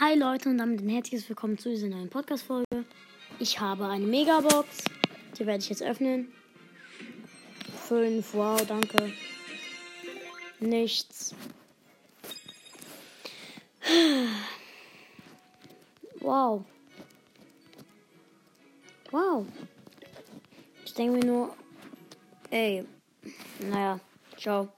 Hi Leute und damit ein herzliches Willkommen zu dieser neuen Podcast-Folge. Ich habe eine Megabox. Die werde ich jetzt öffnen. Fünf, wow, danke. Nichts. Wow. Wow. Ich denke mir nur, ey, naja, ciao.